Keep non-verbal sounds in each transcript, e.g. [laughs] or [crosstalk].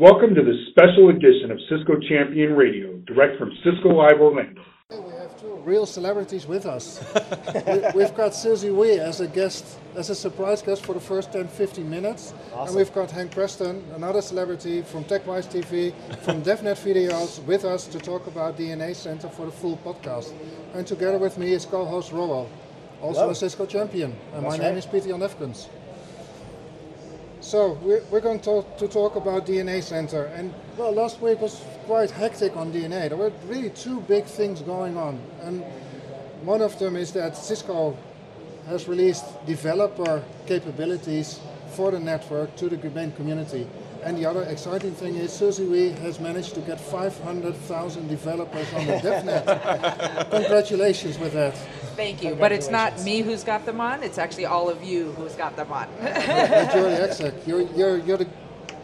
Welcome to this special edition of Cisco Champion Radio, direct from Cisco Live Orlando. We have two real celebrities with us. we, have got Susie Wee as a guest, as a surprise guest for the first 10, 15 minutes. Awesome. And we've got Hank Preston, another celebrity from TechWise TV, from [laughs] DevNet Videos, with us to talk about DNA Center for the full podcast. And together with me is co-host Rollo, also Hello. a Cisco champion. And That's my name is Peter Jan Efkens. So we're, we're going to, to talk about DNA Center. And well, last week was quite hectic on DNA. There were really two big things going on. And one of them is that Cisco has released developer capabilities for the network to the main community. And the other exciting thing is Susie Wee has managed to get 500,000 developers on the [laughs] DevNet. Congratulations with that. Thank you. But it's not me who's got them on, it's actually all of you who's got them on. But you're the exec. You're, you're, you're the,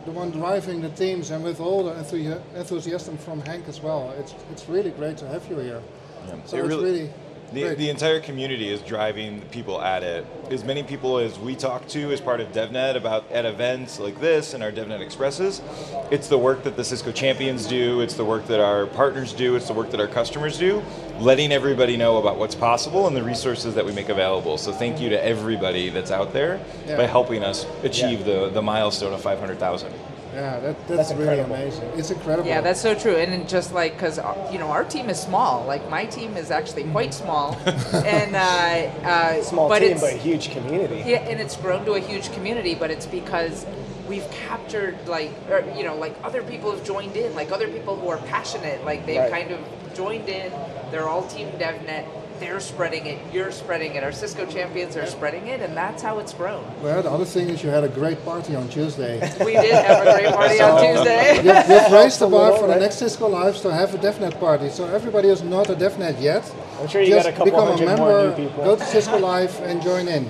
the one driving the teams, and with all the enthusiasm from Hank as well. It's, it's really great to have you here. So It it's really- really The, great. the entire community is driving the people at it. As many people as we talk to as part of DevNet about at events like this and our DevNet Expresses, it's the work that the Cisco champions do, it's the work that our partners do, it's the work that our customers do, letting everybody know about what's possible and the resources that we make available. So thank you to everybody that's out there Yeah. by helping us achieve the, the milestone of 500,000. yeah, that, that's, That's really incredible. amazing. It's incredible. yeah, that's so true. And just like, because, you know, our team is small. Like, my team is actually quite small. [laughs] and, uh, uh, Small but team, it's, but huge community. Yeah, and it's grown to a huge community, but it's because we've captured like or, you know like other people have joined in like other people who are passionate like they've Right. kind of joined in they're all team devnet they're spreading it you're spreading it our cisco champions are spreading it and that's how it's grown Well, the other thing is you had a great party on Tuesday. we did have a great party on [laughs] tuesday you've, you've raised the bar Hello, for the next Cisco Lives to have a DevNet party. So everybody who's not a DevNet yet, I'm sure you just got a couple become a member, more new people. go to Cisco Live and join in.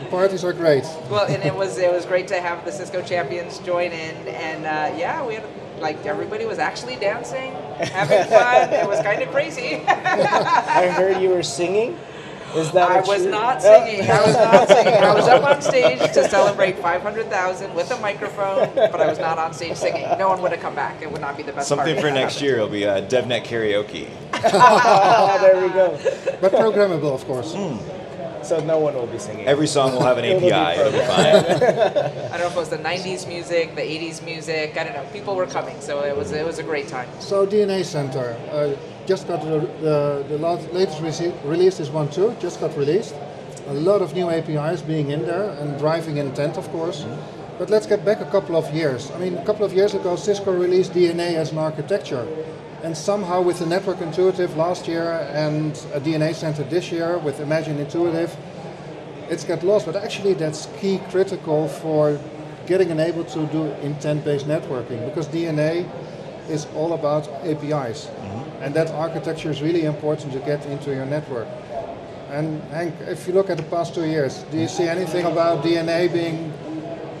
The parties are great. well and it was it was great to have the cisco champions join in and uh, yeah we had like everybody was actually dancing having fun it was kind of crazy I heard you were singing. Is that I a was true- not [laughs] singing. I was not singing. I was up on stage to celebrate 500,000 with a microphone, but I was not on stage singing. No one would have come back. It would not be the best Something for that next happened. year will be uh, DevNet karaoke. [laughs] Ah, there we go. But programmable, of course. So no one will be singing. Every song will have an [laughs] API. It'll be fine. [laughs] I don't know if it was the 90s music, the 80s music. I don't know. People were coming, so it was it was a great time. So DNA Center uh, just got the, the, the latest rece- release is one 1.2, just got released. A lot of new APIs being in there and driving intent, of course. But let's get back a couple of years. I mean, a couple of years ago, Cisco released DNA as an architecture. And somehow with the Network Intuitive last year and a DNA Center this year with Imagine Intuitive, it's got lost. But actually that's key critical for getting enabled to do intent-based networking because DNA is all about APIs. Mm-hmm. And that architecture is really important to get into your network. And Hank, if you look at the past two years, do you see anything about DNA being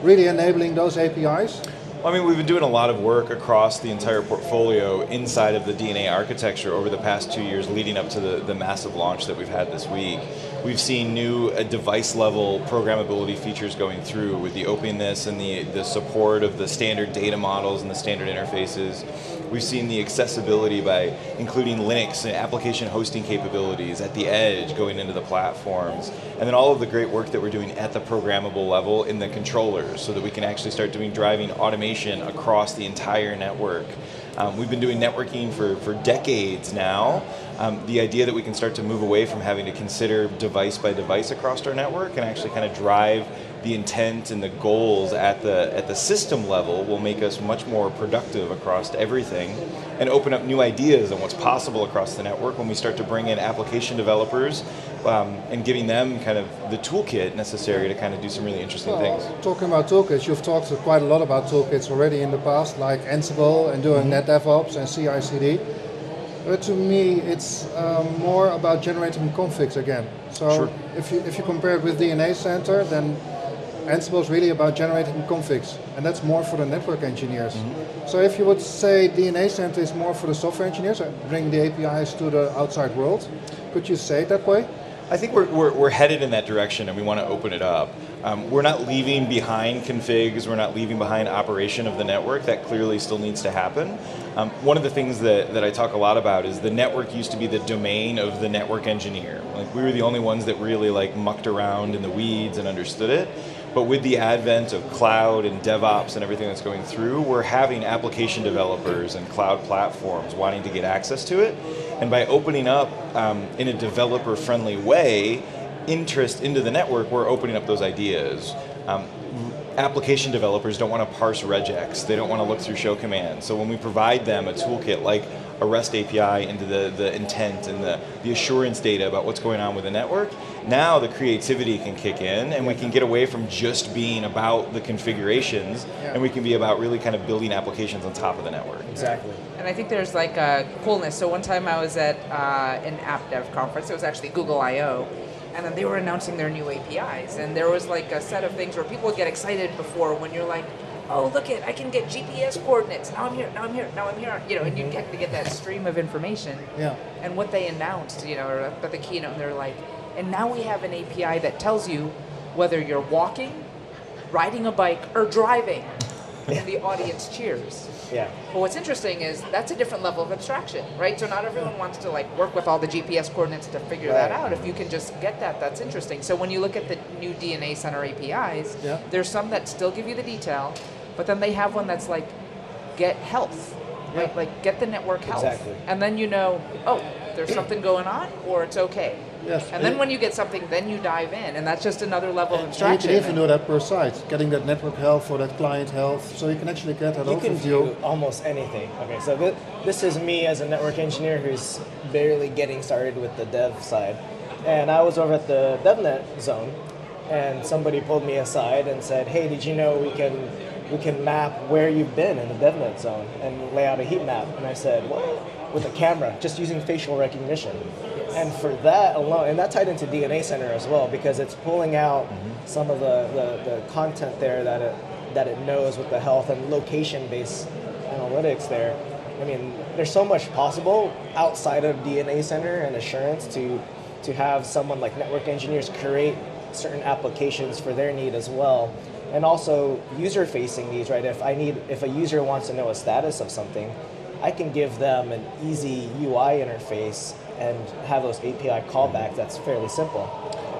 really enabling those APIs? Well, I mean, we've been doing a lot of work across the entire portfolio inside of the DNA architecture over the past two years leading up to the, the massive launch that we've had this week. We've seen new uh, device level programmability features going through with the openness and the, the support of the standard data models and the standard interfaces. We've seen the accessibility by including Linux and application hosting capabilities at the edge going into the platforms. And then all of the great work that we're doing at the programmable level in the controllers so that we can actually start doing driving automation across the entire network. Um, we've been doing networking for, for decades now. Um, the idea that we can start to move away from having to consider device by device across our network and actually kind of drive the intent and the goals at the at the system level will make us much more productive across everything and open up new ideas on what's possible across the network when we start to bring in application developers um, and giving them kind of the toolkit necessary to kind of do some really interesting things. Talking about toolkits, you've talked quite a lot about toolkits already in the past, like Ansible and doing NetDevOps and CI/CD. But to me, it's um, more about generating configs again. So Sure. if you if you compare it with DNA Center, then Ansible is really about generating configs, and that's more for the network engineers. So if you would say DNA Center is more for the software engineers, uh, bring the APIs to the outside world, could you say it that way? I think we're, we're, we're headed in that direction and we want to open it up. Um, we're not leaving behind configs, we're not leaving behind operation of the network. That clearly still needs to happen. Um, one of the things that, that I talk a lot about is the network used to be the domain of the network engineer. Like we were the only ones that really like mucked around in the weeds and understood it. But with the advent of cloud and DevOps and everything that's going through, we're having application developers and cloud platforms wanting to get access to it. And by opening up um, in a developer friendly way, interest into the network, we're opening up those ideas. Um, application developers don't want to parse regex. They don't want to look through show commands. So when we provide them a toolkit like a REST API into the, the intent and the, the assurance data about what's going on with the network, now the creativity can kick in and we can get away from just being about the configurations Yeah. and we can be about really kind of building applications on top of the network. Exactly. And I think there's like a coolness. So one time I was at uh, an app dev conference. It was actually Google I/O, and then they were announcing their new APIs. And there was like a set of things where people would get excited before when you're like, "Oh, look it! I can get GPS coordinates. Now I'm here. Now I'm here. Now I'm here." You know, and you get to get that stream of information. Yeah. And what they announced, you know, or at the keynote, and they're like, "And now we have an API that tells you whether you're walking, riding a bike, or driving." And the audience cheers. Yeah. But what's interesting is that's a different level of abstraction, right? So not everyone wants to like work with all the GPS coordinates to figure that out. If you can just get that, that's interesting. So when you look at the new DNA Center APIs, Yeah. there's some that still give you the detail, but then they have one that's like get health, right? Like get the network health, Exactly. and then you know, oh, there's something going on, or it's okay. Yes. And then and- when you get something, then you dive in, and that's just another level of And you abstraction. can even do that per site, getting that network health or that client health, so you can actually get that You can do almost anything. Okay, so thi- this is me as a network engineer who's barely getting started with the dev side. And I was over at the DevNet zone, and somebody pulled me aside and said, "Hey, did you know we can we can map where you've been in the DevNet zone and lay out a heat map?" And I said, "What?" With a camera, just using facial recognition. And for that alone, and that tied into DNA Center as well, because it's pulling out mm-hmm. some of the, the, the content there that it that it knows with the health and location-based analytics there. I mean, there's so much possible outside of DNA Center and assurance to to have someone like network engineers create certain applications for their need as well. And also user-facing needs, right? If I need if a user wants to know a status of something, I can give them an easy UI interface and have those API callbacks that's fairly simple.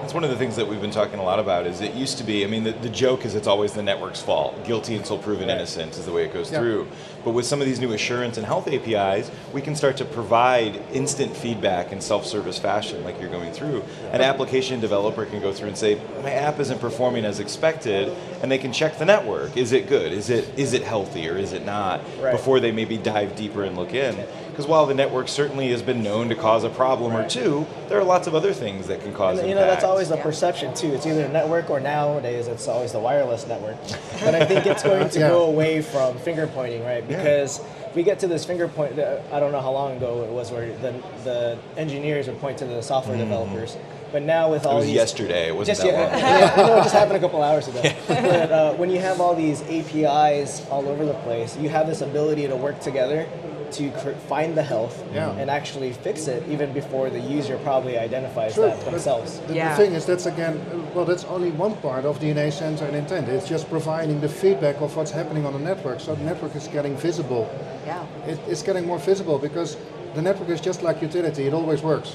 That's one of the things that we've been talking a lot about. Is it used to be? I mean, the, the joke is it's always the network's fault. Guilty until proven Right. innocent is the way it goes Yeah. through. But with some of these new assurance and health APIs, we can start to provide instant feedback in self-service fashion, like you're going through. An application developer can go through and say, "My app isn't performing as expected," and they can check the network. Is it good? Is it is it healthy or is it not? Right. Before they maybe dive deeper and look in. Because while the network certainly has been known to cause a problem or two, there are lots of other things that can cause. And, you know. Always a Yeah. perception too. It's either a network or nowadays it's always the wireless network. But I think it's going to [laughs] Yeah. go away from finger pointing, right? Because if we get to this finger point, uh, I don't know how long ago it was where the, the engineers would point to the software developers. But now with all Mm-hmm. was these yesterday. It wasn't just that yeah, long. [laughs] yeah, I know it just happened a couple hours ago. [laughs] But uh, when you have all these APIs all over the place, you have this ability to work together to cr- find the health Yeah. and actually fix it even before the user probably identifies True, that themselves. The, Yeah. the thing is, that's again, well, that's only one part of DNA Center and intent. It's just providing the feedback of what's happening on the network, so the network is getting visible. yeah. It, it's getting more visible because the network is just like utility; it always works.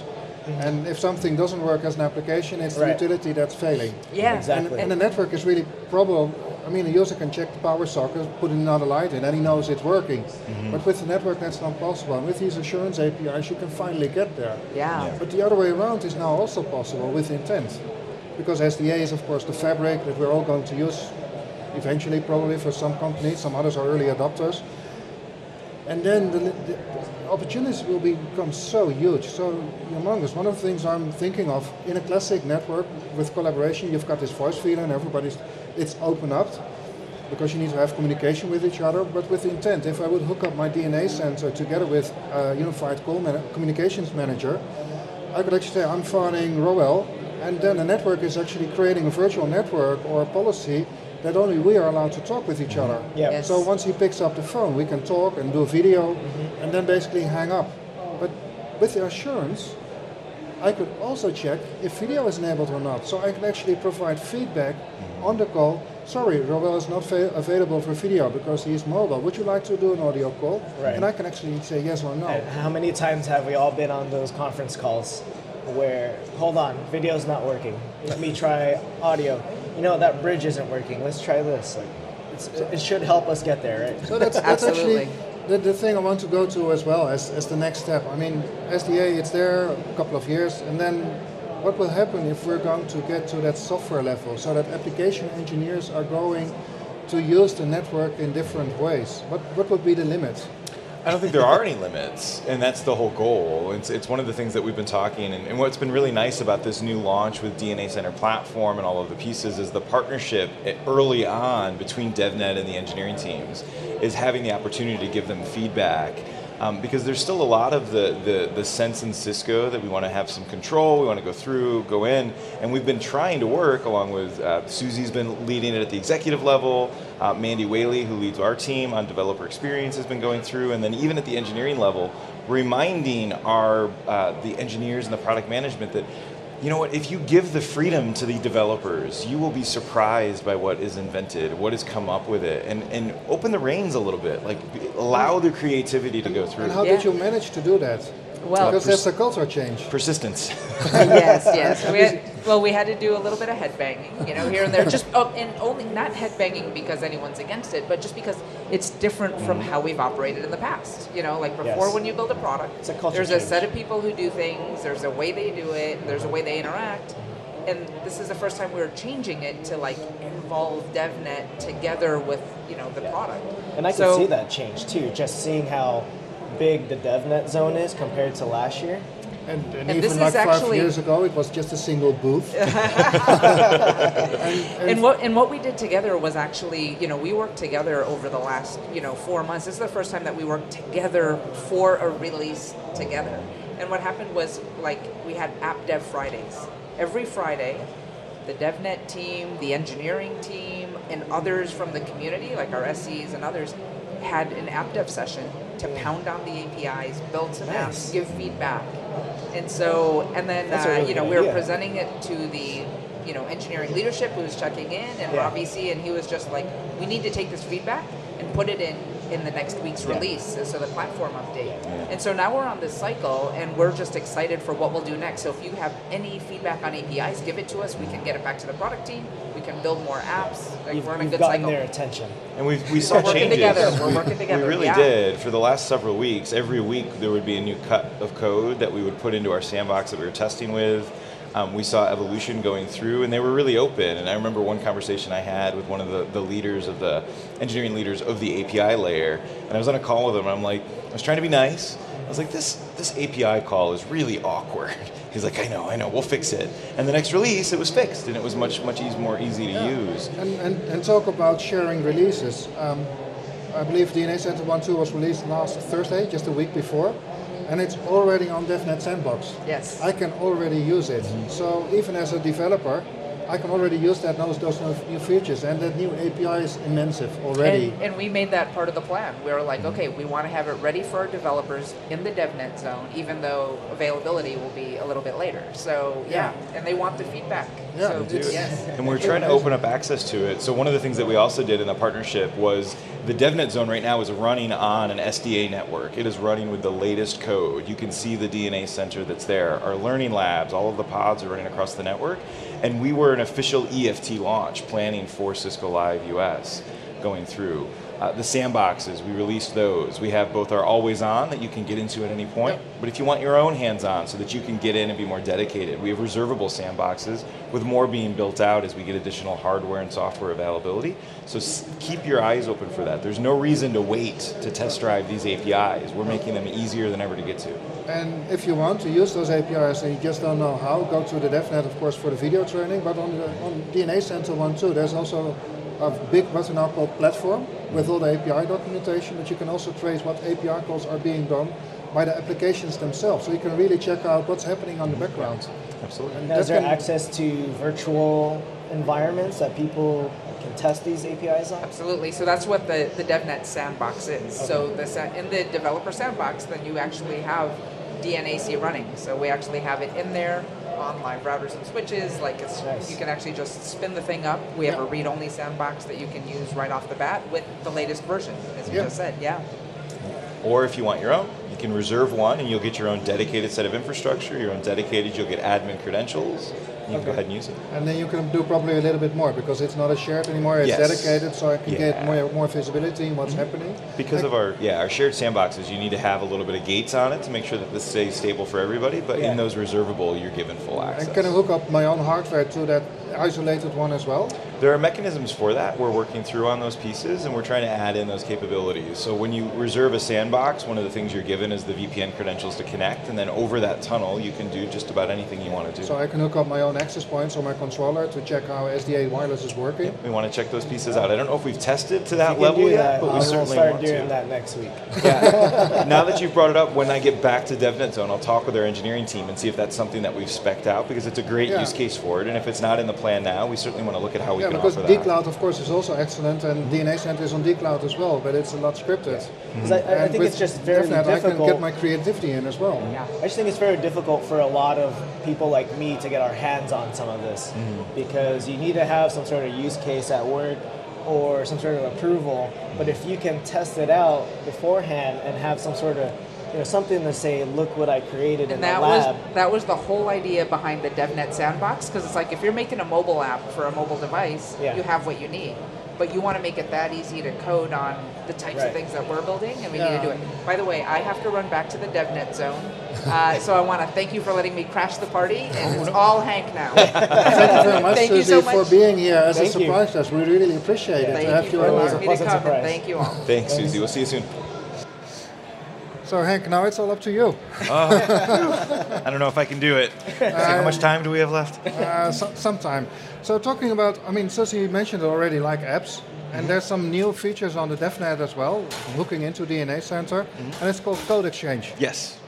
Mm-hmm. And if something doesn't work as an application, it's the utility that's failing. Yeah. Exactly. And, and the network is really problem. I mean, a user can check the power socket, put in another light in, and he knows it's working. Mm-hmm. But with the network, that's not possible. And with these assurance APIs, you can finally get there. Yeah. But the other way around is now also possible with intent. Because SDA is, of course, the fabric that we're all going to use eventually, probably for some companies, some others are early adopters. And then the, the opportunities will become so huge, so humongous. One of the things I'm thinking of in a classic network with collaboration, you've got this voice feeder and everybody's, it's open up because you need to have communication with each other. But with intent, if I would hook up my DNA Center together with a unified communications manager, I could actually say I'm phoning Roel, and then the network is actually creating a virtual network or a policy that only we are allowed to talk with each other. Yeah. Yes. So once he picks up the phone, we can talk and do video, mm-hmm. and then basically hang up. But with the assurance, I could also check if video is enabled or not. So I can actually provide feedback mm-hmm. on the call. Sorry, Roel is not fa- available for video because he's mobile. Would you like to do an audio call? Right. And I can actually say yes or no. And how many times have we all been on those conference calls where, hold on, video's not working. Let me try audio. You know, that bridge isn't working. Let's try this. Like, it's, it should help us get there, right? So that's, that's Absolutely. actually the, the thing I want to go to as well as, as the next step. I mean, SDA, it's there a couple of years, and then what will happen if we're going to get to that software level so that application engineers are going to use the network in different ways? What, what would be the limit? I don't think there are any limits, and that's the whole goal. It's, it's one of the things that we've been talking, and, and what's been really nice about this new launch with DNA Center platform and all of the pieces is the partnership early on between DevNet and the engineering teams is having the opportunity to give them feedback. Um, because there's still a lot of the, the, the sense in Cisco that we want to have some control, we want to go through, go in, and we've been trying to work along with uh, Susie's been leading it at the executive level, uh, Mandy Whaley, who leads our team on developer experience, has been going through, and then even at the engineering level, reminding our uh, the engineers and the product management that you know what if you give the freedom to the developers you will be surprised by what is invented what has come up with it and and open the reins a little bit like be- allow the creativity to go through And how Yeah. did you manage to do that? Well- because that's a culture change. persistence yes, yes. [laughs] We well, we had to do a little bit of headbanging, you know, here and there. Just oh, and only not headbanging because anyone's against it, but just because it's different from mm-hmm. how we've operated in the past. You know, like before, Yes. when you build a product, a there's a set of people who do things. There's a way they do it. There's a way they interact. And this is the first time we're changing it to like involve DevNet together with you know the product. And I can So- see that change too, just seeing how big the DevNet zone is compared to last year. And, and, And even like five years ago, it was just a single booth. [laughs] and what and what we did together was actually, you know, we worked together over the last, you know, four months. This is the first time that we worked together for a release together. And what happened was like we had App Dev Fridays. Every Friday, the DevNet team, the engineering team, and others from the community, like our SEs and others, had an app dev session to pound on the APIs, build some Nice. apps, give feedback. And so, and then, uh, really you know, we were idea. presenting it to the, you know, engineering leadership who was checking in, and Yeah. Rob EC, and he was just like, we need to take this feedback and put it in in the next week's Yeah. release, so the platform update. And so now we're on this cycle, and we're just excited for what we'll do next. So if you have any feedback on APIs, give it to us. We can get it back to the product team. We can build more apps. Like You've, we're in a good gotten cycle. their attention. And we we saw We're working changes. together. We're working together. We really yeah. did. For the last several weeks, every week there would be a new cut of code that we would put into our sandbox that we were testing with. Um, we saw evolution going through, and they were really open. And I remember one conversation I had with one of the, the leaders of the engineering leaders of the API layer, and I was on a call with him. And I'm like, I was trying to be nice. I was like, this this API call is really awkward. [laughs] He's like, I know, I know, we'll fix it. And the next release, it was fixed, and it was much much eas more easy to use. And, and, and talk about sharing releases. Um, I believe DNA Center 1.2 was released last Thursday, just a week before, and it's already on DevNet Sandbox. Yes. I can already use it. So even as a developer, I can already use that those those new features, and that new API is immense already. And, and we made that part of the plan. We were like, okay, we want to have it ready for our developers in the DevNet zone, even though availability will be a little bit later. So yeah, and they want the feedback. Yeah, so they do. yes. And we're trying to open up access to it. So one of the things that we also did in the partnership was the DevNet zone right now is running on an SDA network. It is running with the latest code. You can see the DNA center that's there. Our learning labs, all of the pods are running across the network. And we were an official EFT launch planning for Cisco Live US going through. Uh, the sandboxes, we released those. We have both our always on that you can get into at any point, but if you want your own hands on so that you can get in and be more dedicated, we have reservable sandboxes with more being built out as we get additional hardware and software availability. So s- keep your eyes open for that. There's no reason to wait to test drive these APIs. We're making them easier than ever to get to. And if you want to use those APIs and you just don't know how, go to the DevNet, of course, for the video training. But on the on DNA Center one too, there's also a big what we now call platform with all the API documentation. But you can also trace what API calls are being done by the applications themselves, so you can really check out what's happening on the background. Absolutely. And is there can- access to virtual environments that people can test these APIs on? Absolutely. So that's what the, the DevNet sandbox is. So the in the developer sandbox, then you actually have DNAC running. So we actually have it in there on live routers and switches. Like it's, Nice. you can actually just spin the thing up. We have Yeah. a read-only sandbox that you can use right off the bat with the latest version, as you Yeah. just said. Yeah. Or if you want your own, you can reserve one and you'll get your own dedicated set of infrastructure, your own dedicated, you'll get admin credentials. You can go ahead and use it. And then you can do probably a little bit more because it's not a shared anymore. It's Yes. dedicated, so I can Yeah. get more more visibility in what's mm-hmm. happening. Because of our yeah our shared sandboxes, you need to have a little bit of gates on it to make sure that this stays stable for everybody. But Yeah. in those reservable, you're given full mm, access. And can I hook up my own hardware to that isolated one as well? There are mechanisms for that. We're working through on those pieces, and we're trying to add in those capabilities. So when you reserve a sandbox, one of the things you're given is the VPN credentials to connect, and then over that tunnel, you can do just about anything you want to do. So I can hook up my own access points on my controller to check how SDA wireless is working. we want to check those pieces out. I don't know if we've tested to that you can level do yet, that, but we I will certainly start want doing to. that next week. [laughs] Yeah. now that you've brought it up, when I get back to DevNet Zone, I'll talk with our engineering team and see if that's something that we've specced out because it's a great Yeah. use case for it. And if it's not in the plan now, we certainly want to look at how we Yeah, can because offer that. dcloud of course is also excellent and DNA Center is on dcloud as well, but it's a lot scripted. 'Cause I, I think it's just very DevNet, I can get my creativity in as well. Yeah. I just think it's very difficult for a lot of people like me to get our hands on some of this mm-hmm. because you need to have some sort of use case at work or some sort of approval. But if you can test it out beforehand and have some sort of you know something to say, look what I created in And the that lab. was that was the whole idea behind the DevNet sandbox because it's like if you're making a mobile app for a mobile device, Yeah. you have what you need. But you want to make it that easy to code on the types Right. of things that we're building, and we need to do it. By the way, I have to run back to the DevNet zone, uh, [laughs] so I want to thank you for letting me crash the party, [laughs] and it's all Hank now. [laughs] Thank you very much, Thank you Susie, so for being here as Thank a you. surprise us. We really appreciate it Thank to have you you for on It was a me to pleasant come, and surprise. thank you all. Thanks, Susie. We'll see you soon. So Hank, now it's all up to you. I don't know if I can do it. How much time do we have left? Uh, so, sometime. So talking about, I mean, Susie mentioned already like apps, and there's some new features on the DevNet as well, hooking into DNA Center, and it's called Code Exchange. Yes.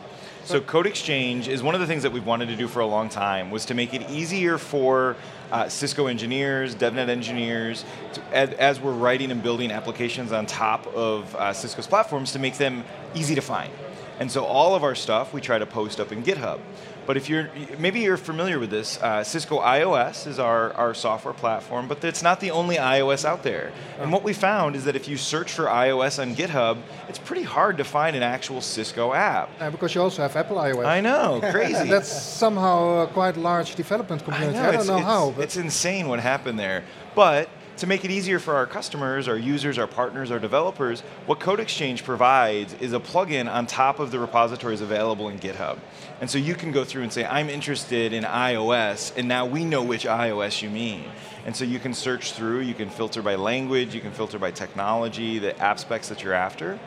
So Code Exchange is one of the things that we've wanted to do for a long time was to make it easier for uh, Cisco engineers, DevNet engineers, to, as, as we're writing and building applications on top of uh, Cisco's platforms to make them easy to find. And so all of our stuff we try to post up in GitHub. But if you're, maybe you're familiar with this, uh, Cisco IOS is our, our software platform, but it's not the only iOS out there. And what we found is that if you search for iOS on GitHub, it's pretty hard to find an actual Cisco app. Uh, because you also have Apple iOS. I know, [laughs] crazy. That's somehow a quite large development I community. know, I, don't know how, but it's insane what happened there. But to make it easier for our customers, our users, our partners, our developers, what Code Exchange provides is a plugin on top of the repositories available in GitHub. And so you can go through and say, I'm interested in iOS, and now we know which iOS you mean. And so you can search through, you can filter by language, you can filter by technology, the app specs that you're after.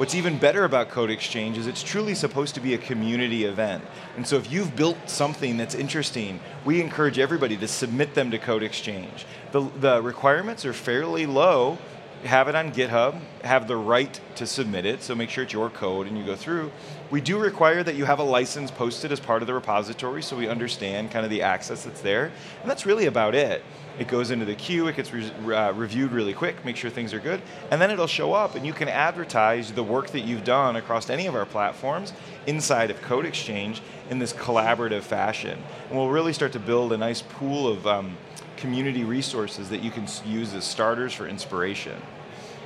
What's even better about Code Exchange is it's truly supposed to be a community event. And so if you've built something that's interesting, we encourage everybody to submit them to Code Exchange. The, the requirements are fairly low. Have it on GitHub, have the right to submit it, so make sure it's your code and you go through. We do require that you have a license posted as part of the repository so we understand kind of the access that's there. And that's really about it. It goes into the queue, it gets re- uh, reviewed really quick, make sure things are good, and then it'll show up and you can advertise the work that you've done across any of our platforms inside of Code Exchange in this collaborative fashion. And we'll really start to build a nice pool of um, community resources that you can use as starters for inspiration.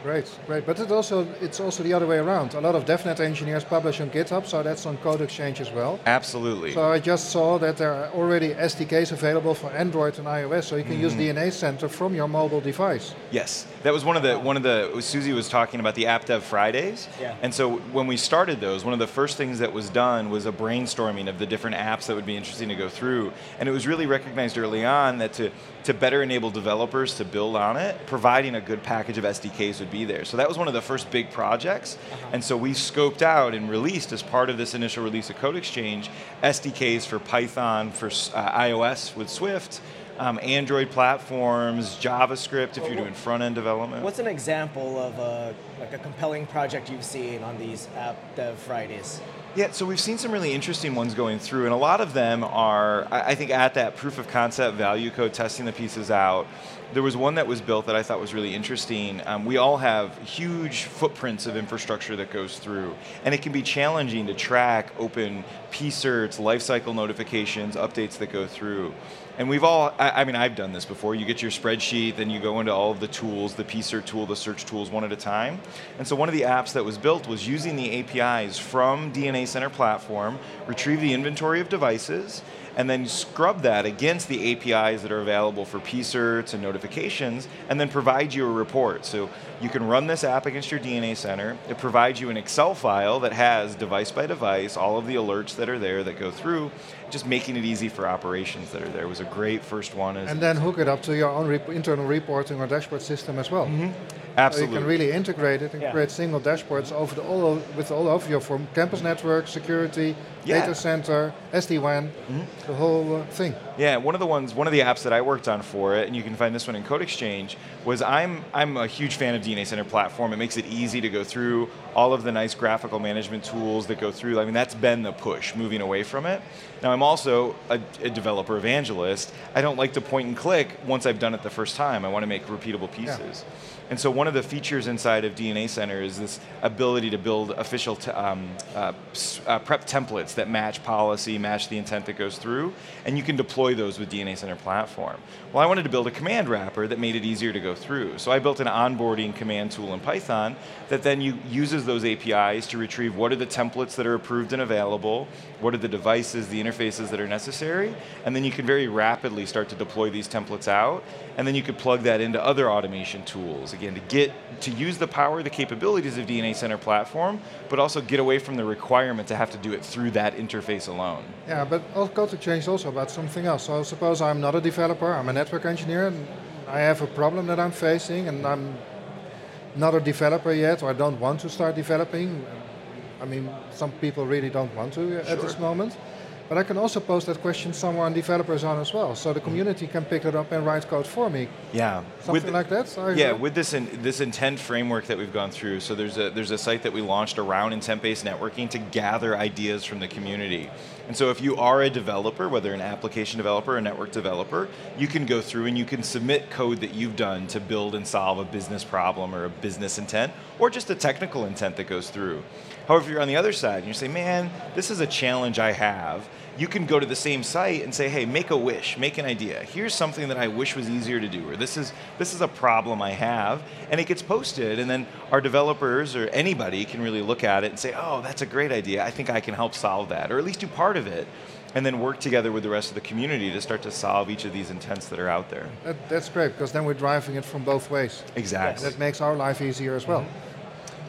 Great, great. But it also it's also the other way around. A lot of DevNet engineers publish on GitHub, so that's on Code Exchange as well. Absolutely. So I just saw that there are already SDKs available for Android and iOS, so you can use Mm-hmm. DNA Center from your mobile device. Yes, that was one of the one of the Susie was talking about the App Dev Fridays. Yeah. And so when we started those, one of the first things that was done was a brainstorming of the different apps that would be interesting to go through, and it was really recognized early on that to to better enable developers to build on it, providing a good package of SDKs would be there. So that was one of the first big projects, and so we scoped out and released as part of this initial release of Code Exchange SDKs for Python, for uh, iOS with Swift, um, Android platforms, JavaScript if you're doing front end development. What's an example of a like a compelling project you've seen on these App Dev Fridays? Yeah, so we've seen some really interesting ones going through, and a lot of them are, I I think, at that proof of concept value code, testing the pieces out. There was one that was built that I thought was really interesting. Um, we all have huge footprints of infrastructure that goes through, and it can be challenging to track open PSIRTs, lifecycle notifications, updates that go through. And we've all, I, I mean, I've done this before. You get your spreadsheet, then you go into all of the tools, the PSIRT tool, the search tools, one at a time. And so one of the apps that was built was using the APIs from DNA Center platform, retrieve the inventory of devices, and then scrub that against the APIs that are available for PSIRTs and notifications, and then provide you a report. So you can run this app against your DNA center. It provides you an Excel file that has device by device, all of the alerts that are there that go through, just making it easy for operations that are there. It was a great first one. And then hook it up to your own rep- internal reporting or dashboard system as well. Absolutely. So you can really integrate it and Yeah. create single dashboards over the, all o- with all of your from campus network, security, Yeah. data center, SD-WAN, the whole uh, thing. Yeah, one of the ones, one of the apps that I worked on for it, and you can find this one in Code Exchange, was I'm I'm a huge fan of DNA Center platform. It makes it easy to go through all of the nice graphical management tools that go through. I mean, that's been the push, moving away from it. Now, I'm also a, a developer evangelist. I don't like to point and click once I've done it the first time. I want to make repeatable pieces. And so one of the features inside of DNA Center is this ability to build official um, uh, uh, prep templates that match policy, match the intent that goes through, and you can deploy those with DNA Center platform. Well, I wanted to build a command wrapper that made it easier to go through. So I built an onboarding command tool in Python that then you, uses those APIs to retrieve what are the templates that are approved and available, what are the devices, the interfaces that are necessary, and then you can very rapidly start to deploy these templates out, and then you could plug that into other automation tools again to get to use the power, the capabilities of DNA Center platform, but also get away from the requirement to have to do it through that interface alone. Yeah, but to change also about something else. So suppose I'm not a developer, I'm a network engineer, and I have a problem that I'm facing, and I'm not a developer yet, or I don't want to start developing. I mean, some people really don't want to at this moment. But I can also post that question somewhere on developers on as well, so the mm-hmm. community can pick it up and write code for me. Yeah, Something like that. I- Yeah, with this in, this intent framework that we've gone through, so there's a there's a site that we launched around intent-based networking to gather ideas from the community. And so if you are a developer, whether an application developer or a network developer, you can go through and you can submit code that you've done to build and solve a business problem or a business intent or just a technical intent that goes through. However, if you're on the other side and you say, "Man, this is a challenge I have." You can go to the same site and say, "Hey, make a wish, make an idea. Here's something that I wish was easier to do, or this is this is a problem I have," and it gets posted, and then our developers or anybody can really look at it and say, "Oh, that's a great idea. I think I can help solve that, or at least do part of it." And then work together with the rest of the community to start to solve each of these intents that are out there. That, that's great because then we're driving it from both ways. Exactly. That makes our life easier as well. Mm-hmm.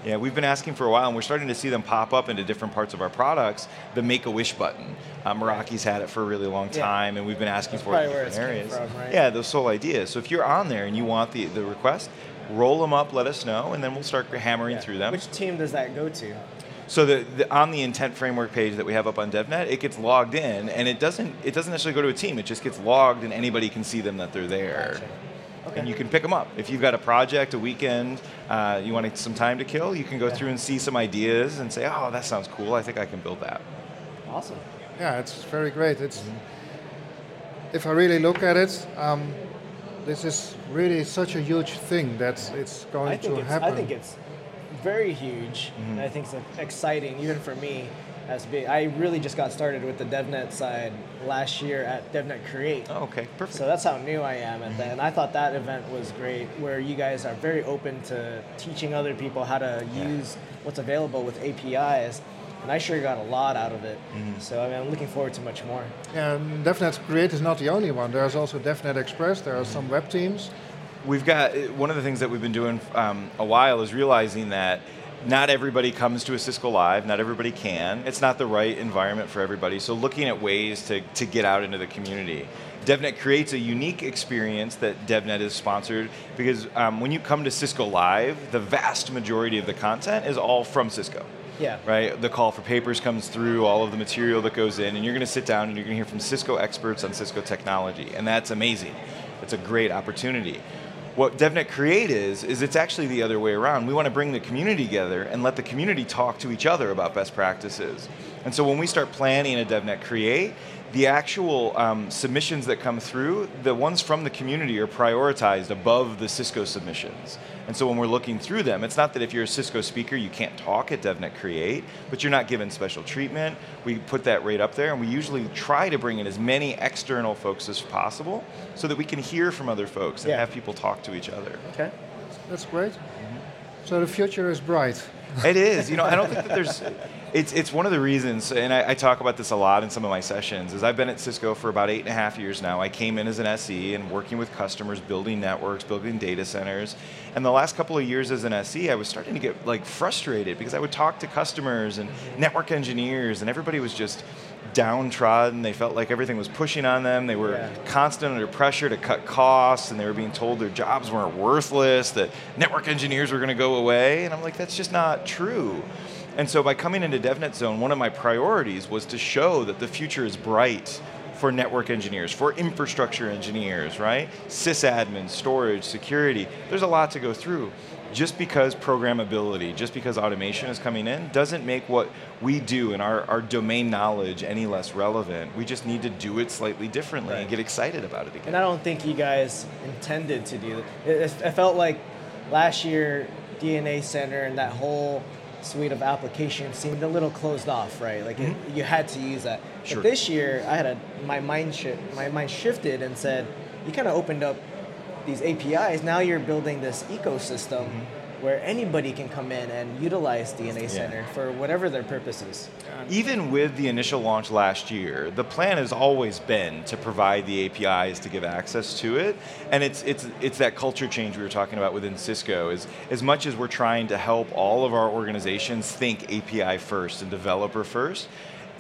Yeah, we've been asking for a while, and we're starting to see them pop up into different parts of our products. The Make a Wish button. Uh, Meraki's had it for a really long Yeah. time, and we've been asking That's for it in different areas. from, right? Yeah, those whole ideas. So if you're on there and you want the, the request, roll them up, let us know, and then we'll start hammering Yeah. through them. Which team does that go to? So the, the, on the intent framework page that we have up on DevNet, it gets logged in, and it doesn't it doesn't necessarily go to a team. It just gets logged, and anybody can see them that they're there. Gotcha. Okay. And you can pick them up. If you've got a project, a weekend, uh, you want some time to kill, you can go through and see some ideas and say, oh, that sounds cool. I think I can build that. Awesome. Yeah, it's very great. It's if I really look at it, um, this is really such a huge thing that it's going to it's, happen. I think it's very huge, and I think it's exciting even for me. As big, I really just got started with the DevNet side last year at DevNet Create. Oh, okay, perfect. So that's how new I am at that. And I thought that event was great, where you guys are very open to teaching other people how to use what's available with APIs. And I sure got a lot out of it. So I mean, I'm looking forward to much more. And DevNet Create is not the only one. There's also DevNet Express. There are some web teams. We've got uh, one of the things that we've been doing um, a while is realizing that not everybody comes to a Cisco Live, not everybody can. It's not the right environment for everybody. So looking at ways to, to get out into the community. DevNet creates a unique experience that DevNet is sponsored because um, when you come to Cisco Live, the vast majority of the content is all from Cisco. Yeah. Right. The call for papers comes through, all of the material that goes in, and you're going to sit down and you're going to hear from Cisco experts on Cisco technology, and that's amazing. It's a great opportunity. What DevNet Create is, is it's actually the other way around. We want to bring the community together and let the community talk to each other about best practices. And so when we start planning a DevNet Create, the actual um, submissions that come through, the ones from the community are prioritized above the Cisco submissions. And so when we're looking through them, it's not that if you're a Cisco speaker, you can't talk at DevNet Create, but you're not given special treatment. We put that right up there, and we usually try to bring in as many external folks as possible so that we can hear from other folks and Yeah. have people talk to each other. Okay. That's great. Mm-hmm. So the future is bright. It is. You know, I don't think that there's. It's it's one of the reasons, and I, I talk about this a lot in some of my sessions. Is I've been at Cisco for about eight and a half years now. I came in as an SE and working with customers, building networks, building data centers. And the last couple of years as an SE, I was starting to get like frustrated because I would talk to customers and network engineers, and everybody was just downtrodden. They felt like everything was pushing on them. They were Yeah. constant under pressure to cut costs, and they were being told their jobs weren't worthless, that network engineers were going to go away. And I'm like, that's just not true. And so by coming into DevNet Zone, one of my priorities was to show that the future is bright for network engineers, for infrastructure engineers, right? Sysadmin, storage, security. There's a lot to go through. Just because programmability, just because automation is coming in, doesn't make what we do and our, our domain knowledge any less relevant. We just need to do it slightly differently and get excited about it again. And I don't think you guys intended to do it, it felt like last year DNA Center and that whole suite of applications seemed a little closed off, right? Like it, you had to use that. Mm-hmm. Sure. But this year, I had a my mind shift. My mind shifted and said, you kind of opened up these APIs. Now you're building this ecosystem. Where anybody can come in and utilize DNA Center for whatever their purpose is. Even with the initial launch last year, the plan has always been to provide the APIs to give access to it, and it's it's it's that culture change we were talking about within Cisco. Is as much as we're trying to help all of our organizations think API first and developer first.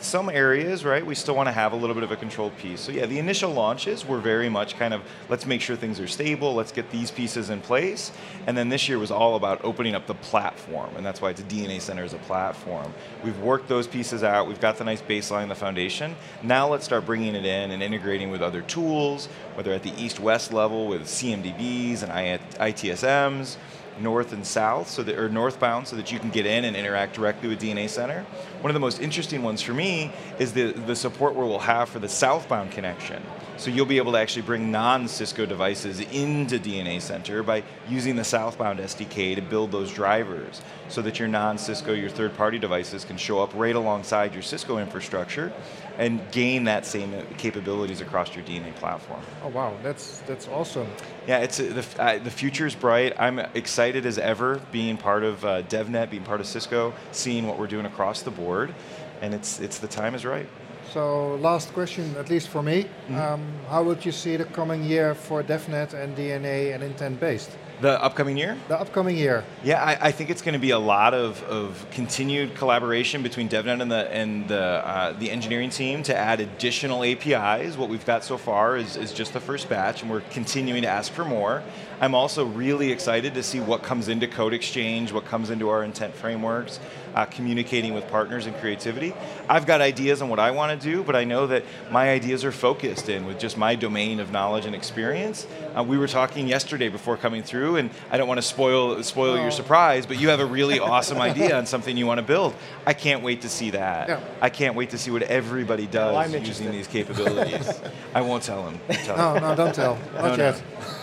Some areas, right, we still want to have a little bit of a controlled piece. So yeah, the initial launches were very much kind of let's make sure things are stable, let's get these pieces in place, and then this year was all about opening up the platform, and that's why it's a DNA Center as a platform. We've worked those pieces out, we've got the nice baseline, the foundation. Now let's start bringing it in and integrating with other tools, whether at the east-west level with CMDBs and ITSMs, north and south, so that or northbound, so that you can get in and interact directly with DNA Center. One of the most interesting ones for me is the the support we'll have for the southbound connection. So you'll be able to actually bring non-Cisco devices into DNA Center by using the southbound SDK to build those drivers, so that your non-Cisco, your third-party devices can show up right alongside your Cisco infrastructure, and gain that same capabilities across your DNA platform. Oh wow, that's that's awesome. Yeah, it's uh, the uh, the future is bright. I'm excited as ever being part of uh, DevNet, being part of Cisco, seeing what we're doing across the board, and it's it's the time is right. So last question, at least for me, um, how would you see the coming year for DevNet and DNA and intent based? The upcoming year, The upcoming year. yeah, I, I think it's going to be a lot of, of continued collaboration between DevNet and the and the uh, the engineering team to add additional APIs. What we've got so far is, is just the first batch, and we're continuing to ask for more. I'm also really excited to see what comes into Code Exchange, what comes into our intent frameworks, uh, communicating with partners and creativity. I've got ideas on what I want to do, but I know that my ideas are focused in with just my domain of knowledge and experience. Uh, we were talking yesterday before coming through, and I don't want to spoil spoil your Oh. surprise, but you have a really [laughs] awesome idea on something you want to build. I can't wait to see that. I can't wait to see what everybody does Well, using these capabilities. I won't tell him. [laughs] Tell him. No, no, don't tell. [laughs] Not No, no.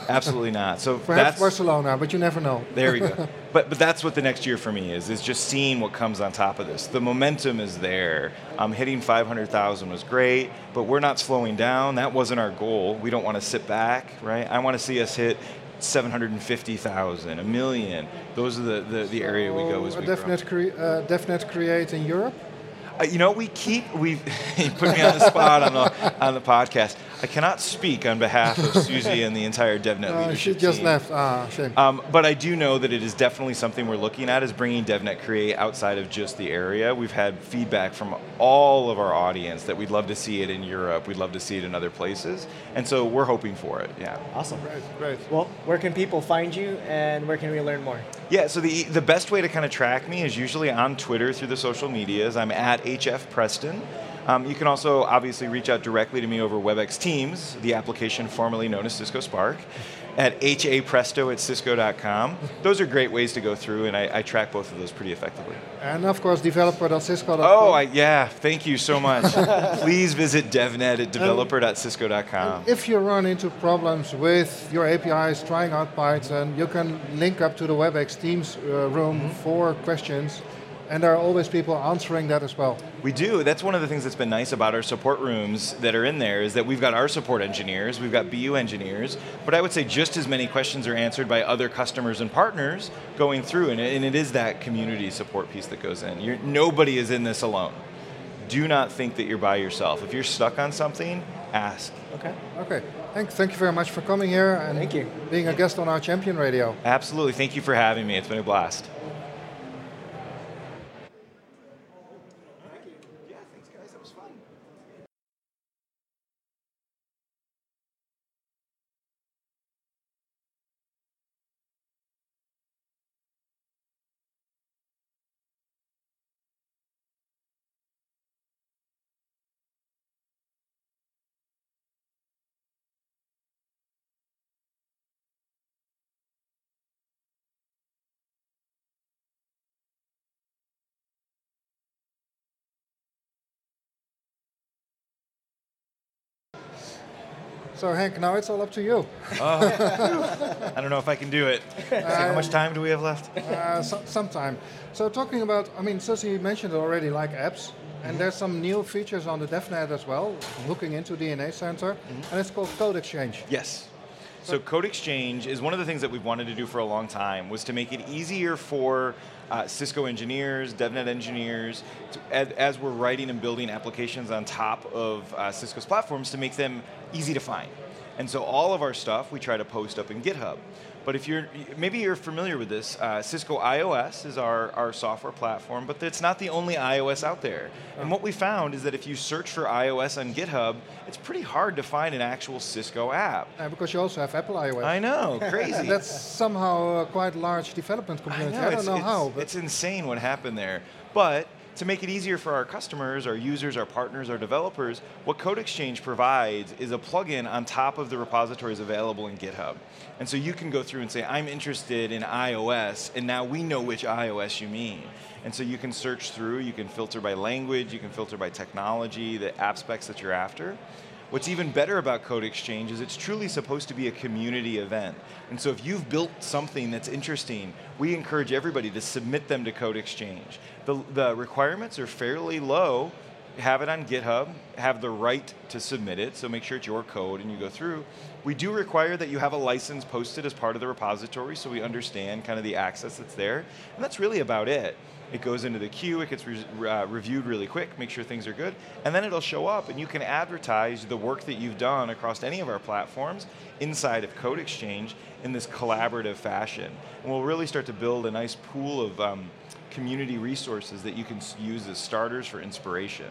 Absolutely not. So Perhaps that's Barcelona, but you never know. there we go. [laughs] But but that's what the next year for me is is just seeing what comes on top of this. The momentum is there. Um, hitting 500,000 was great, but we're not slowing down. That wasn't our goal. We don't want to sit back, right? I want to see us hit 750,000, a million. Those are the, the, the area we go as we uh, grow. Cre- uh, DevNet Create in Europe? Uh, you know, we keep we you [laughs] put me on the spot on the on the podcast. I cannot speak on behalf of [laughs] Susie and the entire DevNet Uh, leadership she just team. left. Ah, shame. Um, but I do know that it is definitely something we're looking at is bringing DevNet Create outside of just the area. We've had feedback from all of our audience that we'd love to see it in Europe. We'd love to see it in other places. And so we're hoping for it, yeah. Awesome. great, great. Well, where can people find you and where can we learn more? Yeah, so the, the best way to kind of track me is usually on Twitter through the social medias. I'm at HF Preston. Um, you can also obviously reach out directly to me over WebEx Teams, the application formerly known as Cisco Spark, at hapresto at cisco.com. Those are great ways to go through, and I, I track both of those pretty effectively. And of course, developer.cisco.com. Oh, I, yeah, thank you so much. [laughs] Please visit devnet at developer.cisco.com. If you run into problems with your APIs trying out Python, you can link up to the WebEx Teams uh, room Mm-hmm. for questions, and there are always people answering that as well. We do. That's one of the things that's been nice about our support rooms that are in there is that we've got our support engineers, we've got BU engineers, but I would say just as many questions are answered by other customers and partners going through, and it, and it is that community support piece that goes in. You're, nobody is in this alone. Do not think that you're by yourself. If you're stuck on something, ask. Okay. Okay, thank, thank you very much for coming here and Thank you. being a guest on our Champion Radio. Absolutely. Thank you for having me. It's been a blast. So Hank, now it's all up to you. [laughs] I don't know if I can do it. So how much time do we have left? Uh, so, sometime. So talking about, I mean, Susie mentioned already like apps, and there's some new features on the DevNet as well, looking into DNA Center, and it's called Code Exchange. Yes. So Code Exchange is one of the things that we've wanted to do for a long time was to make it easier for uh, Cisco engineers, DevNet engineers, to, as, as we're writing and building applications on top of uh, Cisco's platforms to make them easy to find. And so all of our stuff we try to post up in GitHub. But if you're, maybe you're familiar with this, uh, Cisco IOS is our, our software platform, but it's not the only iOS out there. And what we found is that if you search for iOS on GitHub, it's pretty hard to find an actual Cisco app. Uh, because you also have Apple iOS. I know, [laughs] crazy. That's somehow a quite large development I community. know, I, don't know how, but it's insane what happened there. But to make it easier for our customers, our users, our partners, our developers, what Code Exchange provides is a plugin on top of the repositories available in GitHub. And so you can go through and say, I'm interested in iOS, and now we know which iOS you mean. And so you can search through, you can filter by language, you can filter by technology, the app specs that you're after. What's even better about Code Exchange is it's truly supposed to be a community event. And so if you've built something that's interesting, we encourage everybody to submit them to Code Exchange. The, the requirements are fairly low. Have it on GitHub, have the right to submit it, so make sure it's your code and you go through. We do require that you have a license posted as part of the repository so we understand kind of the access that's there. And that's really about it. It goes into the queue, it gets re- uh, reviewed really quick, make sure things are good, and then it'll show up and you can advertise the work that you've done across any of our platforms inside of Code Exchange in this collaborative fashion. And we'll really start to build a nice pool of um, community resources that you can use as starters for inspiration.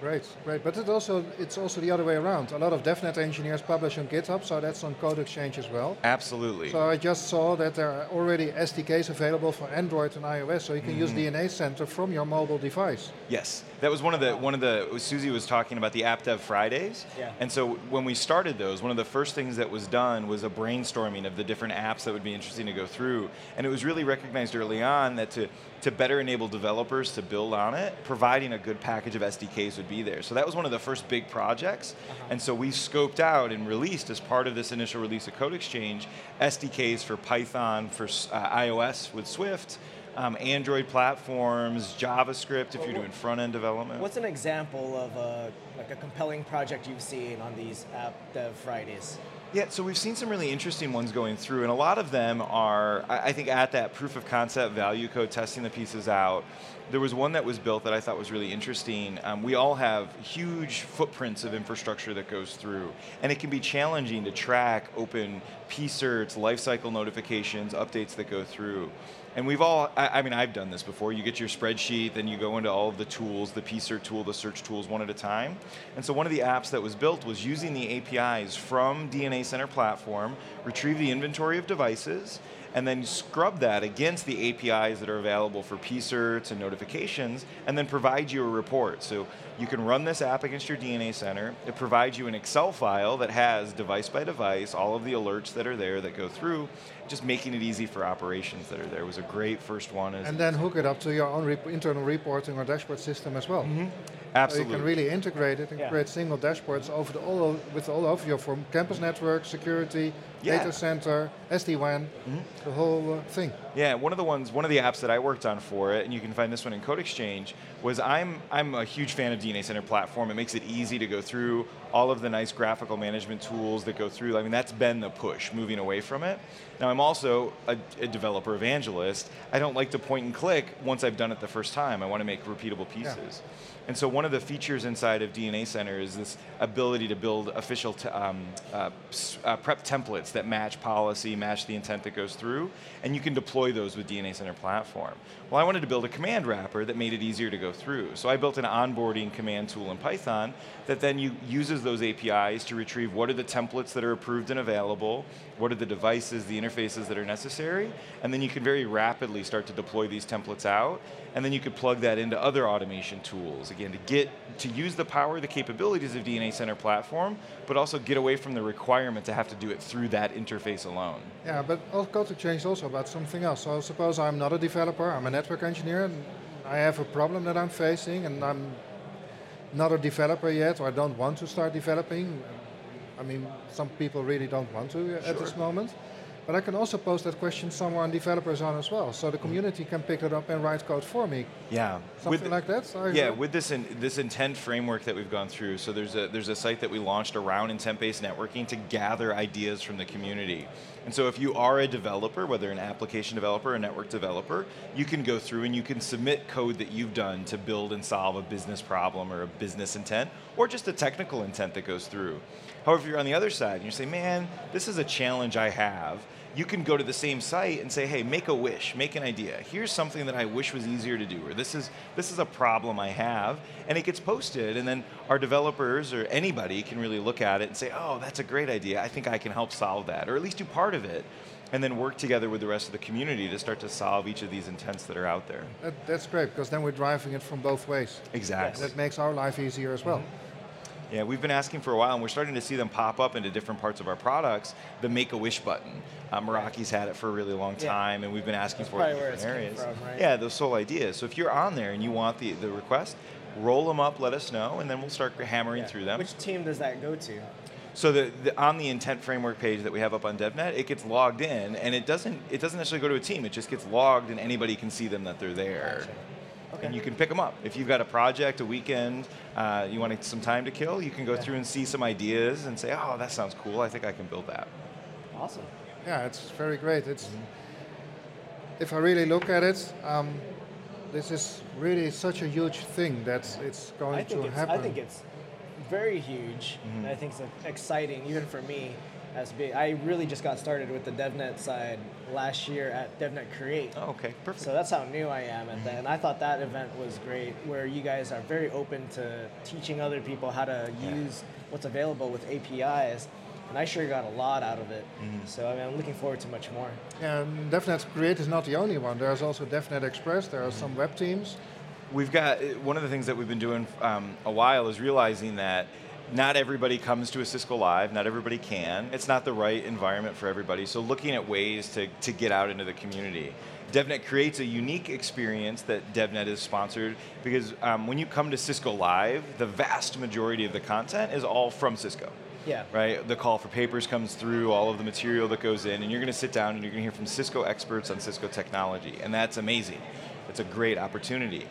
Great, great. But it also it's also the other way around. A lot of DevNet engineers publish on GitHub, so that's on Code Exchange as well. Absolutely. So I just saw that there are already SDKs available for Android and iOS, so you can use Mm-hmm. DNA Center from your mobile device. Yes, that was one of the one of the Susie was talking about the App Dev Fridays. Yeah. And so when we started those, one of the first things that was done was a brainstorming of the different apps that would be interesting to go through, and it was really recognized early on that to to better enable developers to build on it, providing a good package of SDKs would be there. So that was one of the first big projects, and so we scoped out and released as part of this initial release of Code Exchange SDKs for Python, for uh, iOS with Swift. Um, Android platforms, JavaScript if you're doing front end development. What's an example of a like a compelling project you've seen on these App Dev Fridays? Yeah, so we've seen some really interesting ones going through, and a lot of them are, I think, at that proof of concept value code, testing the pieces out. There was one that was built that I thought was really interesting. Um, we all have huge footprints of infrastructure that goes through, and it can be challenging to track open PSIRTs, lifecycle notifications, updates that go through. And we've all, I, I mean, I've done this before. You get your spreadsheet, then you go into all of the tools, the PSIRT tool, the search tools, one at a time. And so one of the apps that was built was using the APIs from DNA Center platform, retrieve the inventory of devices, and then scrub that against the APIs that are available for PSIRTs and notifications, and then provide you a report. So you can run this app against your DNA Center. It provides you an Excel file that has device by device, all of the alerts that are there that go through, just making it easy for operations that are there was a great first one. And then hook it up to your own rep- internal reporting or dashboard system as well. So absolutely. you can really integrate it and Yeah. create single dashboards over the, all of, with all of your from campus network, security, Yeah. data center, SD-WAN, the whole uh, thing. Yeah, one of the ones, one of the apps that I worked on for it, and you can find this one in Code Exchange, was I'm I'm a huge fan of DNA Center platform. It makes it easy to go through all of the nice graphical management tools that go through. I mean, that's been the push, moving away from it. Now, I'm also a, a developer evangelist. I don't like to point and click once I've done it the first time. I want to make repeatable pieces. And so one of the features inside of DNA Center is this ability to build official um, uh, uh, prep templates that match policy, match the intent that goes through, and you can deploy those with DNA Center platform. Well, I wanted to build a command wrapper that made it easier to go through. So I built an onboarding command tool in Python that then you, uses those APIs to retrieve what are the templates that are approved and available, what are the devices, the interfaces that are necessary, and then you can very rapidly start to deploy these templates out, and then you could plug that into other automation tools again to get to use the power, the capabilities of DNA Center platform, but also get away from the requirement to have to do it through that interface alone. Yeah, but I'll go to change also about something else. So suppose I'm not a developer, I'm a network engineer, and I have a problem that I'm facing, and I'm not a developer yet, or I don't want to start developing. I mean, some people really don't want to at this moment. But I can also post that question somewhere on developers on as well, so the mm. community can pick it up and write code for me. Yeah, Something like that. So Yeah, with this in, this intent framework that we've gone through. So there's a there's a site that we launched around intent-based networking to gather ideas from the community. And so if you are a developer, whether an application developer or a network developer, you can go through and you can submit code that you've done to build and solve a business problem or a business intent or just a technical intent that goes through. However, if you're on the other side and you say, "Man, this is a challenge I have." You can go to the same site and say, "Hey, make a wish, make an idea. Here's something that I wish was easier to do, or this is this is a problem I have," and it gets posted, and then our developers or anybody can really look at it and say, "Oh, that's a great idea. I think I can help solve that, or at least do part of it." And then work together with the rest of the community to start to solve each of these intents that are out there. that, that's great because then we're driving it from both ways. Exactly. That makes our life easier as well. Mm-hmm. Yeah, we've been asking for a while, and we're starting to see them pop up into different parts of our products. The Make a Wish button. Uh, Meraki's had it for a really long Yeah. time, and we've been asking That's for it in different it's areas. from, right? Yeah, those whole ideas. So if you're on there and you want the, the request, roll them up, let us know, and then we'll start hammering Yeah. through them. Which team does that go to? So the, the, on the intent framework page that we have up on DevNet, it gets logged in, and it doesn't it doesn't necessarily go to a team. It just gets logged, and anybody can see them that they're there. Okay. And you can pick them up. If you've got a project, a weekend, uh, you want some time to kill, you can go Yeah. through and see some ideas and say, "Oh, that sounds cool. I think I can build that." Awesome. Yeah, it's very great. It's if I really look at it, um, this is really such a huge thing that it's going to it's happen. I think it's very huge. And I think it's exciting, even for me. As big, I really just got started with the DevNet side last year at DevNet Create. Oh, okay, perfect. So that's how new I am at that. And I thought that event was great, where you guys are very open to teaching other people how to use what's available with APIs. And I sure got a lot out of it. Mm-hmm. So I mean, I'm looking forward to much more. Yeah, and DevNet Create is not the only one. There's also DevNet Express. There are some mm-hmm. web teams. We've got eh, one of the things that we've been doing um, a while is realizing that not everybody comes to a Cisco Live, not everybody can. It's not the right environment for everybody. So looking at ways to, to get out into the community. DevNet creates a unique experience that DevNet is sponsored because um, when you come to Cisco Live, the vast majority of the content is all from Cisco. Yeah. Right? The call for papers comes through, all of the material that goes in, and you're going to sit down and you're going to hear from Cisco experts on Cisco technology, and that's amazing. It's a great opportunity.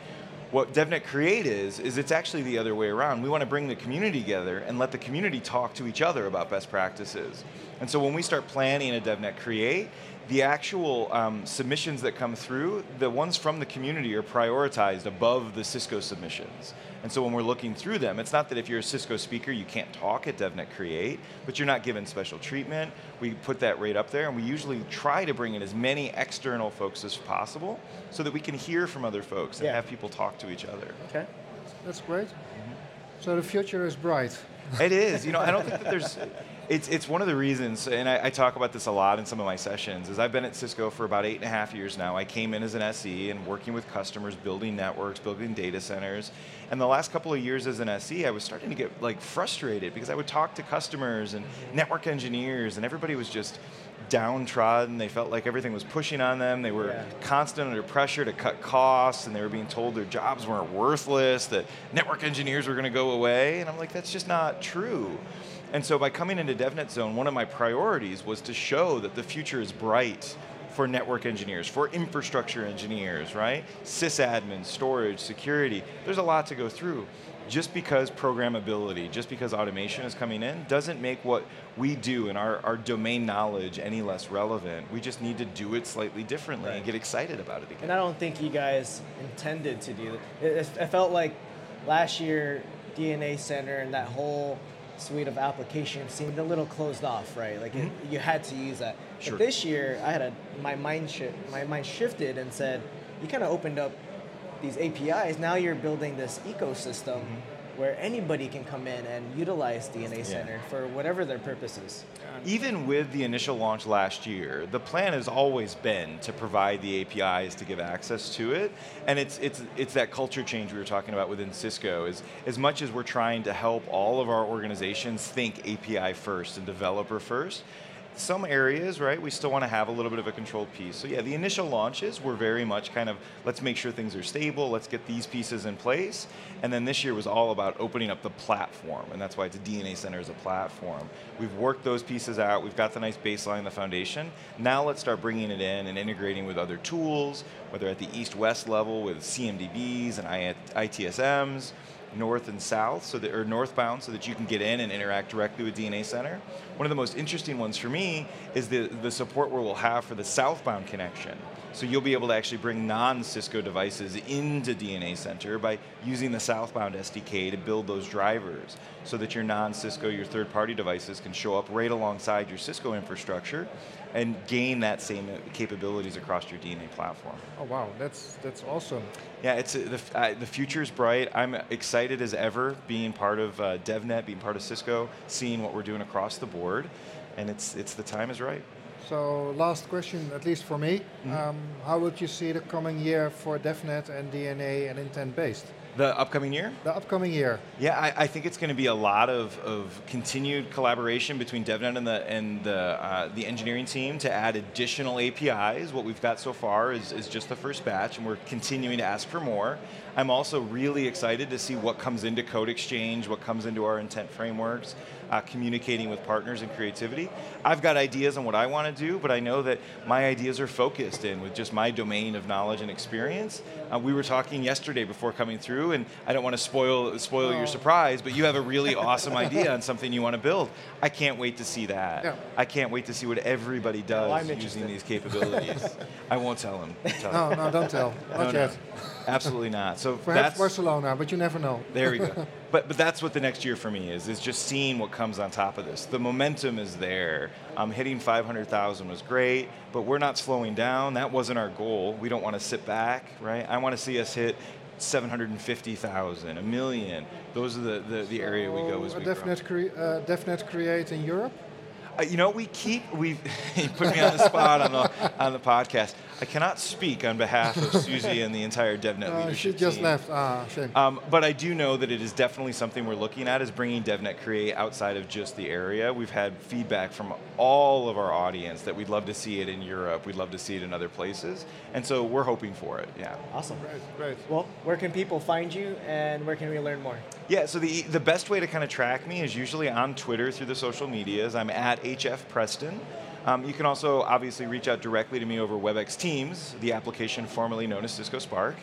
What DevNet Create is, is it's actually the other way around. We want to bring the community together and let the community talk to each other about best practices. And so when we start planning a DevNet Create, the actual um, submissions that come through, the ones from the community are prioritized above the Cisco submissions. And so when we're looking through them, it's not that if you're a Cisco speaker, you can't talk at DevNet Create, but you're not given special treatment. We put that rate up there, and we usually try to bring in as many external folks as possible so that we can hear from other folks and Yeah. have people talk to each other. Okay. That's great. Mm-hmm. So the future is bright. It is. You know, I don't think that there's. It's, it's one of the reasons, and I, I talk about this a lot in some of my sessions, is I've been at Cisco for about eight and a half years now. I came in as an SE and working with customers, building networks, building data centers. And the last couple of years as an SE, I was starting to get like frustrated because I would talk to customers and network engineers, and everybody was just downtrodden. They felt like everything was pushing on them. They were Yeah. constant under pressure to cut costs, and they were being told their jobs weren't worthless, that network engineers were going to go away. And I'm like, that's just not true. And so by coming into DevNet Zone, one of my priorities was to show that the future is bright for network engineers, for infrastructure engineers, right? Sysadmin, storage, security. There's a lot to go through. Just because programmability, just because automation is coming in, doesn't make what we do and our, our domain knowledge any less relevant. We just need to do it slightly differently and get excited about it again. And I don't think you guys intended to do that. It, it, it felt like last year DNA Center and that whole suite of applications seemed a little closed off, right? Like it, you had to use that. Mm-hmm. Sure. But this year, I had a my mind shift. My mind shifted and said, you kind of opened up these APIs. Now you're building this ecosystem. Mm-hmm. Where anybody can come in and utilize DNA Center for whatever their purpose is. Even with the initial launch last year, the plan has always been to provide the APIs to give access to it, and it's it's it's that culture change we were talking about within Cisco. Is as much as we're trying to help all of our organizations think API first and developer first. Some areas, right, we still want to have a little bit of a controlled piece. So yeah, the initial launches were very much kind of let's make sure things are stable, let's get these pieces in place, and then this year was all about opening up the platform, and that's why it's a DNA Center as a platform. We've worked those pieces out. We've got the nice baseline, the foundation. Now let's start bringing it in and integrating with other tools, whether at the east-west level with CMDBs and ITSMs, north and south, so that or northbound, so that you can get in and interact directly with DNA Center. One of the most interesting ones for me is the the support we'll have for the southbound connection. So you'll be able to actually bring non-Cisco devices into DNA Center by using the southbound SDK to build those drivers, so that your non-Cisco, your third-party devices can show up right alongside your Cisco infrastructure, and gain that same capabilities across your DNA platform. Oh wow, that's that's awesome. Yeah, it's uh, the uh, the future's bright. I'm excited as ever being part of uh, DevNet, being part of Cisco, seeing what we're doing across the board, and it's it's the time is right. So last question, at least for me, Mm-hmm. um, how would you see the coming year for DevNet and DNA and intent based? The upcoming year, The upcoming year. yeah, I, I think it's going to be a lot of, of continued collaboration between DevNet and the and the uh, the engineering team to add additional APIs. What we've got so far is, is just the first batch, and we're continuing to ask for more. I'm also really excited to see what comes into Code Exchange, what comes into our intent frameworks, uh, communicating with partners and creativity. I've got ideas on what I want to do, but I know that my ideas are focused in with just my domain of knowledge and experience. Uh, we were talking yesterday before coming through, and I don't want to spoil spoil your Oh. surprise, but you have a really [laughs] awesome idea on something you want to build. I can't wait to see that. Yeah. I can't wait to see what everybody does I'm using these capabilities. I won't tell him. [laughs] Tell No, him. no, don't tell. [laughs] No, Not no. yet. Absolutely not. So Perhaps that's Barcelona, but you never know. there we go. [laughs] But but that's what the next year for me is is just seeing what comes on top of this. The momentum is there. Um, hitting 500,000 was great, but we're not slowing down. That wasn't our goal. We don't want to sit back, right? I want to see us hit 750,000, a million. Those are the, the, the area we go as we. DevNet, cre- uh, DevNet Create in Europe? Uh, you know, we keep we [laughs] you put me on the spot on the on the podcast. I cannot speak on behalf of Susie and the entire DevNet Uh, leadership she just team. left. Ah, shame. Um, but I do know that it is definitely something we're looking at is bringing DevNet Create outside of just the area. We've had feedback from all of our audience that we'd love to see it in Europe. We'd love to see it in other places. And so we're hoping for it, yeah. Awesome. Great, great. Well, where can people find you and where can we learn more? Yeah, so the, the best way to kind of track me is usually on Twitter through the social medias. I'm at HF Preston. Um, you can also obviously reach out directly to me over WebEx Teams, the application formerly known as Cisco Spark.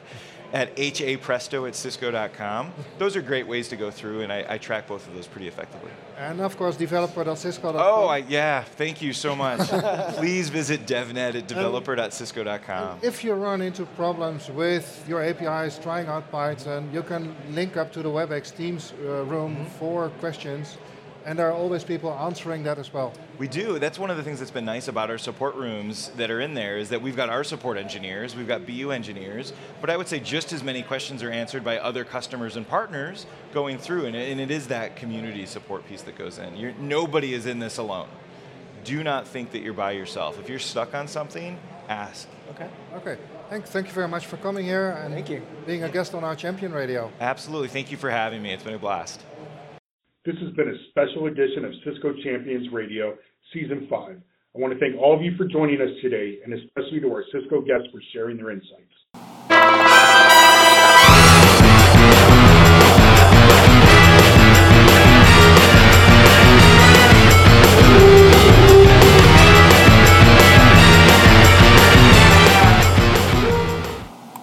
At hapresto at cisco.com. Those are great ways to go through, and I, I track both of those pretty effectively. And of course, developer.cisco.com. Oh, I, yeah, thank you so much. [laughs] Please visit devnet at developer.cisco.com. If you run into problems with your APIs, trying out Python, you can link up to the WebEx Teams uh, room for questions, and there are always people answering that as well. We do. That's one of the things that's been nice about our support rooms that are in there is that we've got our support engineers, we've got BU engineers, but I would say just as many questions are answered by other customers and partners going through, and it, and it is that community support piece that goes in. You're, nobody is in this alone. Do not think that you're by yourself. If you're stuck on something, ask. Okay. Okay, thank, thank you very much for coming here and Thank you. being a guest on our Champion Radio. Absolutely. Thank you for having me. It's been a blast. This has been a special edition of Cisco Champions Radio Season 5. I want to thank all of you for joining us today, and especially to our Cisco guests for sharing their insights.